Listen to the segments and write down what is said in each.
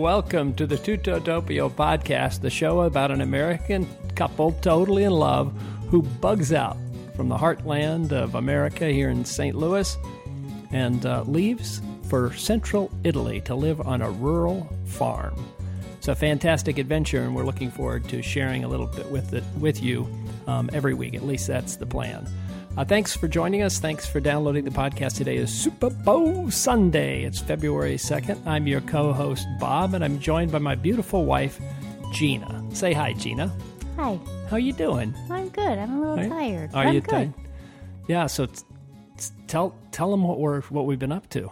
Welcome to the Tutto Doppio podcast, the show about an American couple totally in love who bugs out from the heartland of America here in St. Louis and uh, leaves for central Italy to live on a rural farm. It's a fantastic adventure, and we're looking forward to sharing a little bit with it with you um, every week. At least that's the plan. Uh, thanks for joining us. Thanks for downloading the podcast. Today is Super Bowl Sunday. It's February 2nd. I'm your co host, Bob, and I'm joined by my beautiful wife, Gina. Say hi, Gina. Hi. How are you doing? I'm good. I'm a little Right? tired. Are I'm you good. tired? Yeah, so t- t- tell tell them what we're what we've been up to.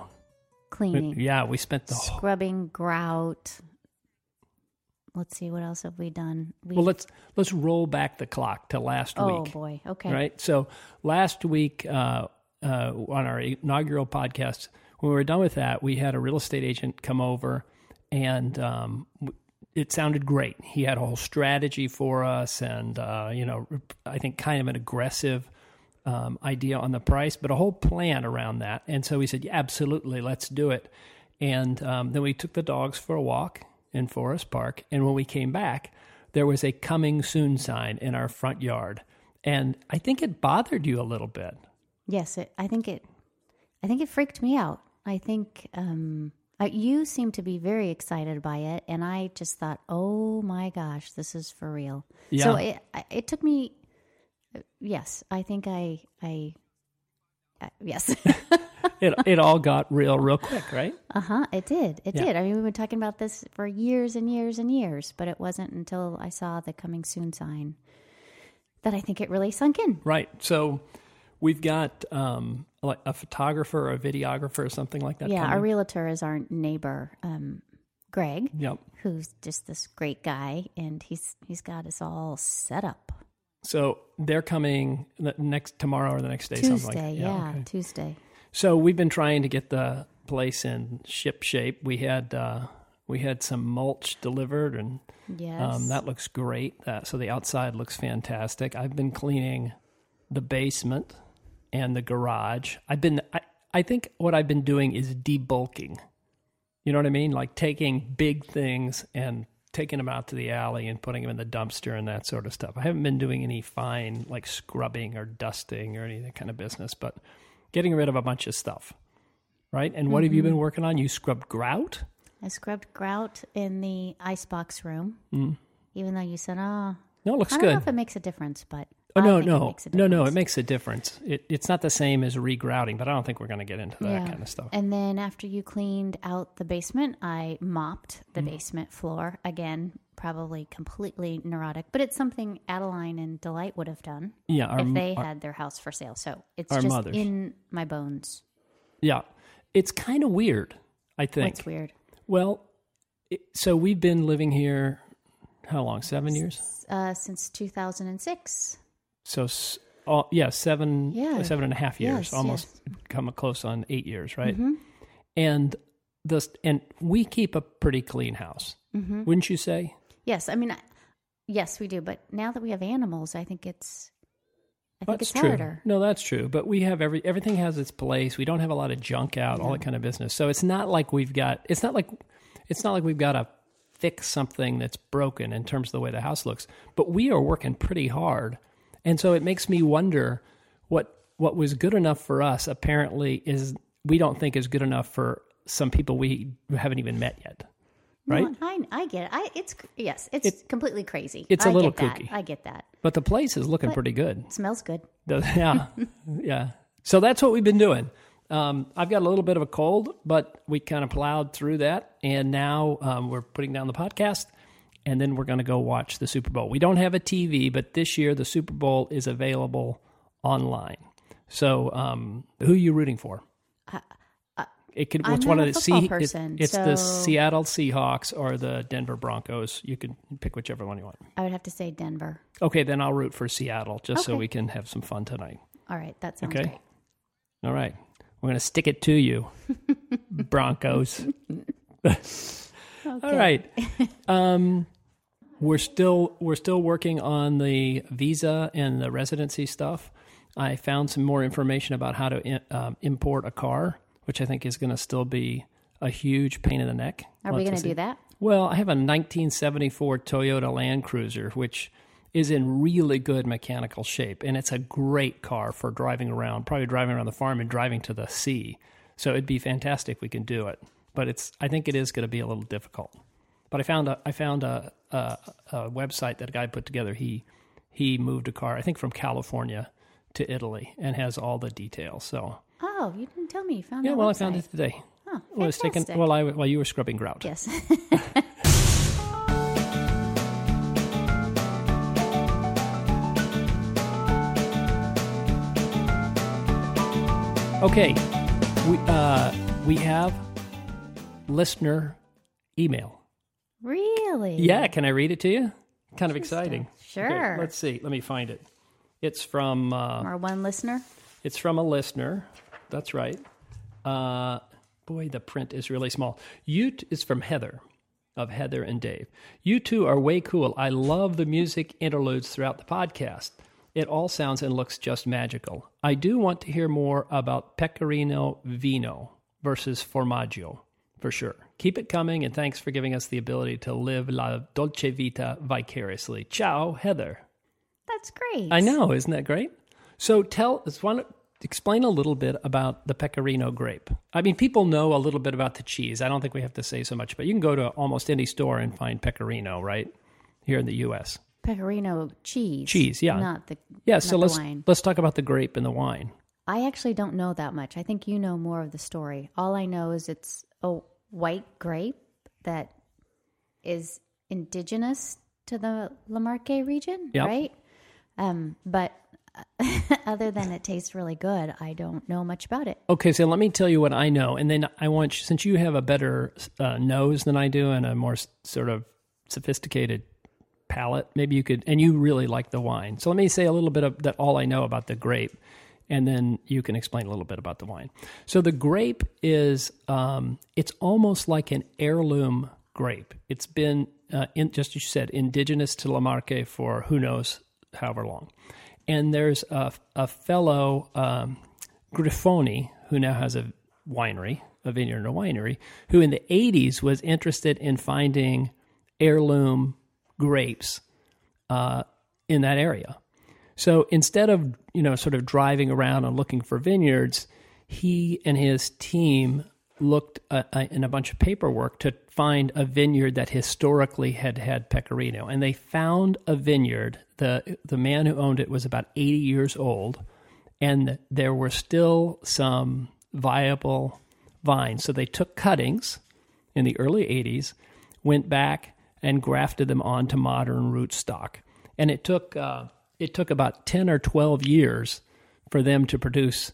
Cleaning, Yeah, we spent the whole, scrubbing, grout. Let's see, what else have we done? We, well. Let's let's roll back the clock to last oh week. Oh boy. Okay. right? So last week uh, uh, on our inaugural podcast, when we were done with that, we had a real estate agent come over, and um, it sounded great. He had a whole strategy for us, and uh, you know, I think kind of an aggressive. Um, idea on the price, but a whole plan around that. And so we said, yeah, absolutely, let's do it. And um, then we took the dogs for a walk in Forest Park. And when we came back, there was a coming soon sign in our front yard. And I think it bothered you a little bit. Yes, it, I think it. I think it freaked me out. I think um, you seem to be very excited by it, and I just thought, oh my gosh, this is for real. Yeah. So it it took me. uh, Yes, I think I I. Uh, yes. It, it all got real, real quick, right? Uh huh. It did. It Yeah. did. I mean, we've been talking about this for years and years and years, but it wasn't until I saw the coming soon sign that I think it really sunk in. Right. So we've got um, like a photographer or a videographer or something like that. yeah, our realtor is our neighbor, um, Greg, Yep. who's just this great guy, and he's he's got us all set up. So they're coming the next tomorrow or the next day, something like Tuesday, yeah, okay. Tuesday. So we've been trying to get the place in ship shape. We had uh, we had some mulch delivered, and Yes. um, that looks great. That, so the outside looks fantastic. I've been cleaning the basement and the garage. I've been. I, I think what I've been doing is debulking. You know what I mean? Like taking big things and taking them out to the alley and putting them in the dumpster and that sort of stuff. I haven't been doing any fine like scrubbing or dusting or any of that kind of business, but getting rid of a bunch of stuff. Right? And what have you been working on? You scrubbed grout? I scrubbed grout in the icebox room, even though you said, "Oh, No, it looks I don't Mm. good. know if it makes a difference," but Oh no, no, no, no! It makes a difference. It, it's not the same as regrouting, but I don't think we're going to get into that kind of stuff. And then after you cleaned out the basement, I mopped the Mm-hmm. basement floor. Again, probably completely neurotic, but it's something Adeline and Delight would have done Yeah, our, if they our- had their house for sale. So it's just mothers. in my bones. yeah, it's kind of weird. I think. it's weird? Well, it, so we've been living here how long? Seven years. Uh, since 2006. So, s- oh, yeah, seven, Yeah. seven and a half years, Yes, almost come close on eight years, right? Mm-hmm. And the and we keep a pretty clean house, Mm-hmm. wouldn't you say? Yes, I mean, I, yes, we do. But now that we have animals, I think it's, I think That's it's true. harder. No, that's true. But we have every everything has its place. We don't have a lot of junk out, all that kind of business. So it's not like we've got. It's not like it's not like we've got to fix something that's broken in terms of the way the house looks. But we are working pretty hard, and so it makes me wonder what what was good enough for us apparently is we don't think is good enough for some people we haven't even met yet. Right? No, I, I get it. I, it's yes, it's completely crazy. it's a I little get that. kooky. I get that. But the place is looking pretty good. It smells good. The- yeah, yeah. So that's what we've been doing. Um, I've got a little bit of a cold, but we kind of plowed through that, and now um, we're putting down the podcast, and then we're going to go watch the Super Bowl. We don't have a TV, but this year the Super Bowl is available online. So, um, who are you rooting for? It could. It's one of the person, It's, the Seattle Seahawks or the Denver Broncos. You can pick whichever one you want. I would have to say Denver. Okay, then I'll root for Seattle just so we can have some fun tonight. All right, that sounds Okay. great. All right. We're going to stick it to you, Broncos. All right. Um, we're still we're still working on the visa and the residency stuff. I found some more information about how to in, um, import a car, which I think is going to still be a huge pain in the neck. Are we going to do that? Well, I have a 1974 Toyota Land Cruiser, which is in really good mechanical shape, and it's a great car for driving around, probably driving around the farm and driving to the sea. So it'd be fantastic if we can do it. But it's, I think it is going to be a little difficult. But I found a, I found a, a, a website that a guy put together. He, he moved a car, I think from California to Italy, and has all the details. So Oh, you didn't tell me you found it. yeah, well, I found it today. Oh, I was taking fantastic. well, I while you were scrubbing grout. Yes. Okay, we uh, we have listener email. really? Yeah, can I read it to you? Kind of exciting. Sure. Okay, let's see. Let me find it. It's from uh, Our one listener. it's from a listener. That's right. Uh, boy, the print is really small. You t- it's from Heather of Heather and Dave. You two are way cool. I love the music interludes throughout the podcast. It all sounds and looks just magical. I do want to hear more about Pecorino Vino versus Formaggio, for sure. Keep it coming, and thanks for giving us the ability to live la dolce vita vicariously. Ciao, Heather. That's great. I know, isn't that great? So tell us, to explain a little bit about the pecorino grape. I mean, people know a little bit about the cheese. I don't think we have to say so much, but you can go to almost any store and find pecorino, right? Here in the U.S. Pecorino cheese. Cheese, yeah. Not the Yeah. not So the let's wine. let's talk about the grape and the wine. I actually don't know that much. I think you know more of the story. All I know is it's a white grape that is indigenous to the Le Marche region, Yep. right? Um, but other than it tastes really good, I don't know much about it. Okay, so let me tell you what I know, and then I want since you have a better uh, nose than I do and a more sort of sophisticated palate, maybe you could, and you really like the wine. So let me say a little bit of that. All I know about the grape, and then you can explain a little bit about the wine. So the grape is, um, it's almost like an heirloom grape. It's been, uh, in, just as you said, indigenous to Le Marche for who knows however long. And there's a, a fellow, um, Grifoni, who now has a winery, a vineyard and a winery, who in the 80s was interested in finding heirloom grapes uh, in that area. So instead of you know sort of driving around and looking for vineyards, he and his team looked uh, uh, in a bunch of paperwork to find a vineyard that historically had had pecorino, and they found a vineyard. the The man who owned it was about eighty years old, and there were still some viable vines. So they took cuttings in the early '80s, went back and grafted them onto modern rootstock, and it took uh, it took about ten or twelve years for them to produce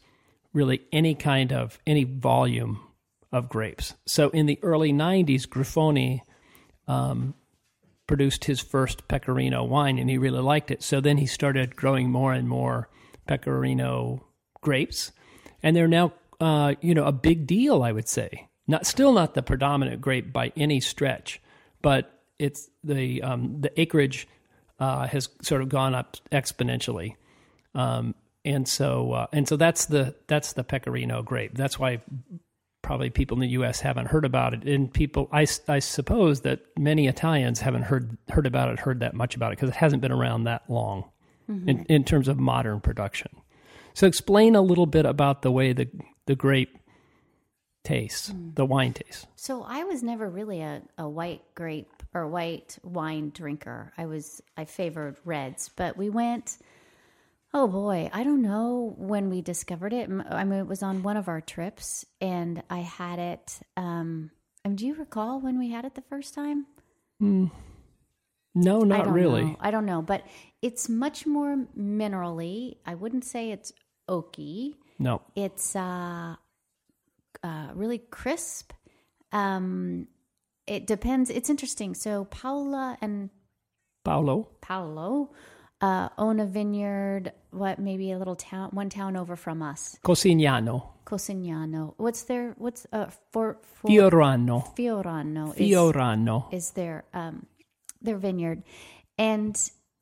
really any kind of any volume of grapes. So in the early '90s, Grifoni um, produced his first Pecorino wine, and he really liked it. So then he started growing more and more Pecorino grapes, and they're now uh, you know a big deal. I would say not still not the predominant grape by any stretch, but it's the um, the acreage uh, has sort of gone up exponentially. Um, and so uh, and so that's the that's the pecorino grape. That's why probably people in the U.S. haven't heard about it, and people I, I suppose that many Italians haven't heard heard about it, heard that much about it because it hasn't been around that long mm-hmm. in, in terms of modern production. So explain a little bit about the way the the grape tastes, mm. the wine tastes. So I was never really a, a white grape or white wine drinker. I was I favored reds, but we went. Oh boy, I don't know when we discovered it. I mean, it was on one of our trips, and I had it. Um, and do you recall when we had it the first time? No, not don't really. know. I don't know, but it's much more minerally. I wouldn't say it's oaky. No. It's uh, uh, really crisp. Um, it depends. It's interesting. So Paula and Paolo. Paolo uh, own a vineyard. What maybe a little town, one town over from us, Cossignano. Cossignano. What's their what's uh for, for Fiorano. Fiorano is, Fiorano. is their um their vineyard, and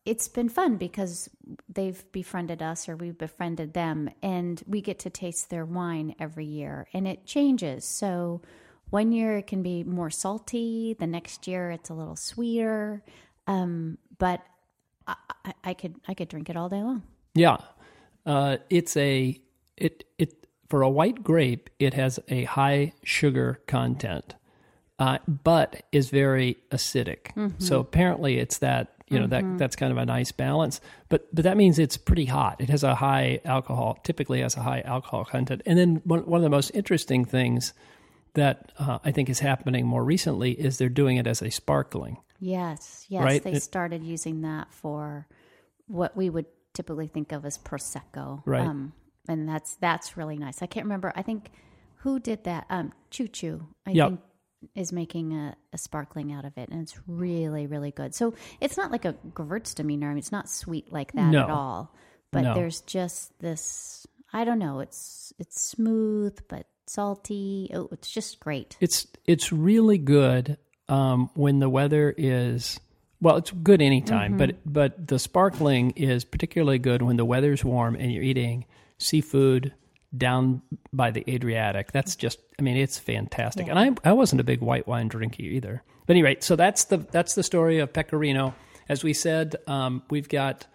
it's been fun because they've befriended us or we've befriended them, and we get to taste their wine every year, and it changes. So one year it can be more salty. The next year it's a little sweeter. Um, but I, I, could I could drink it all day long. Yeah, uh, it's a it it for a white grape. It has a high sugar content, uh, but is very acidic. So apparently, it's that you know that that's kind of a nice balance. But but that means it's pretty hot. It has a high alcohol. Typically, has a high alcohol content. And then one one of the most interesting things that uh, I think is happening more recently is they're doing it as a sparkling. Yes, yes. Right? They It- started using that for what we would typically think of as prosecco, Right. Um, and that's that's really nice. I can't remember. I think who did that. Um, Ciù Ciù. I Yep. think is making a, a sparkling out of it, and it's really really good. So it's not like a Gewürztraminer. I mean, it's not sweet like that No. at all. But No. there's just this. I don't know. It's it's smooth but salty. Oh, it's just great. It's it's really good um, when the weather is well. It's good anytime, but but the sparkling is particularly good when the weather's warm and you're eating seafood down by the Adriatic. That's just I mean it's fantastic. And I I wasn't a big white wine drinker either. But anyway, so that's the that's the story of Pecorino. As we said, um, we've got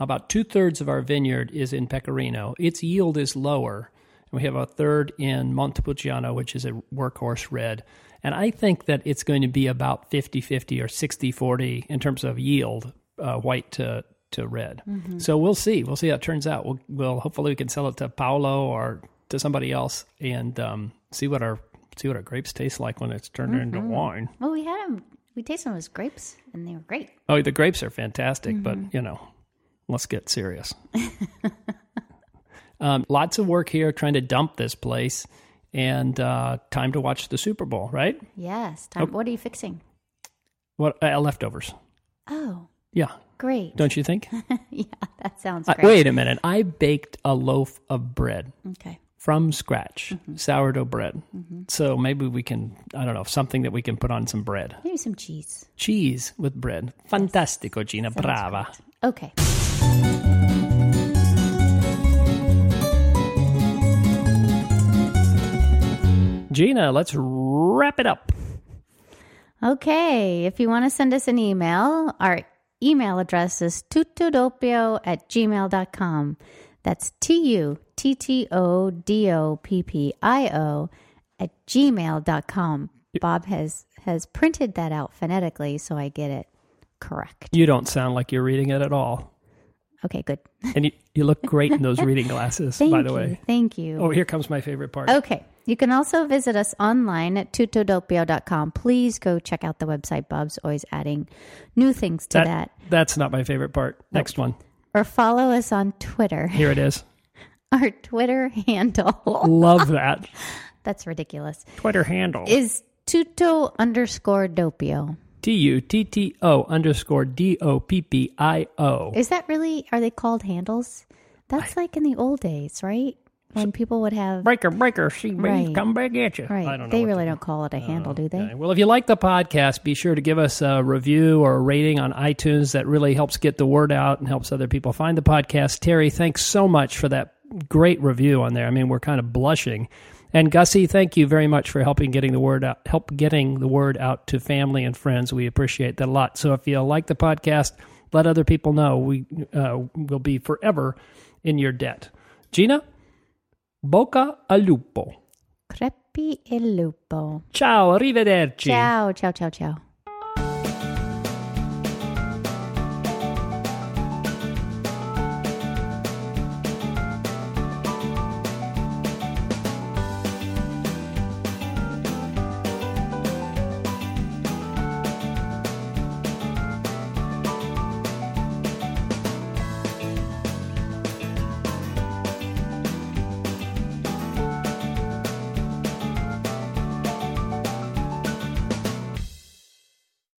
about two thirds of our vineyard is in Pecorino. Its yield is lower. We have a third in Montepulciano, which is a workhorse red. And I think that it's going to be about 50 50 or 60 40 in terms of yield, uh, white to, to red. So we'll see. We'll see how it turns out. We'll, we'll hopefully we can sell it to Paolo or to somebody else and um, see what our see what our grapes taste like when it's turned into wine. Well, we had them. We tasted them as grapes, and they were great. Oh, the grapes are fantastic, Mm-hmm. but you know, let's get serious. um, lots of work here trying to dump this place, and uh, time to watch the Super Bowl, right? Yes. Time, What are you fixing? What uh, leftovers? Oh, Yeah, great. don't you think? yeah, that sounds Uh, great. wait a minute. I baked a loaf of bread Okay. from scratch, Mm-hmm. sourdough bread. So maybe we can, I don't know, something that we can put on some bread. Maybe some cheese. Cheese with bread. Fantastico, Gina. Brava. Okay. Gina, let's wrap it up. Okay. If you want to send us an email, our email address is tuttodoppio at gmail.com. That's T U T T O D O P P I O at gmail.com. Bob has, has printed that out phonetically so I get it correct. You don't sound like you're reading it at all. Okay, good. And you, you look great in those reading glasses, by the you. way. Thank you. Oh, here comes my favorite part. Okay. You can also visit us online at tuttodoppio.com. Please go check out the website. Bob's always adding new things to that. That's not my favorite part. Next one. Or follow us on Twitter. Here it is. Our Twitter handle, Love that. that's ridiculous, Twitter handle. is tutto underscore doppio. T U T T O underscore D O P P I O. Is that really, are they called handles? That's like in the old days, right? When people would have, Breaker, breaker, she Right. come back at you. right. I don't know. they really don't call it a handle, do they? Okay. Well, if you like the podcast, be sure to give us a review or a rating on iTunes. That really helps get the word out and helps other people find the podcast. Terry, thanks so much for that great review on there. I mean, we're kind of blushing. And Gussie, thank you very much for helping getting the word out, help getting the word out to family and friends. We appreciate that a lot. So if you like the podcast, let other people know. We uh, will be forever in your debt. Gina, Boca al lupo. Crepi il lupo. Ciao, arrivederci. Ciao, ciao, ciao, ciao.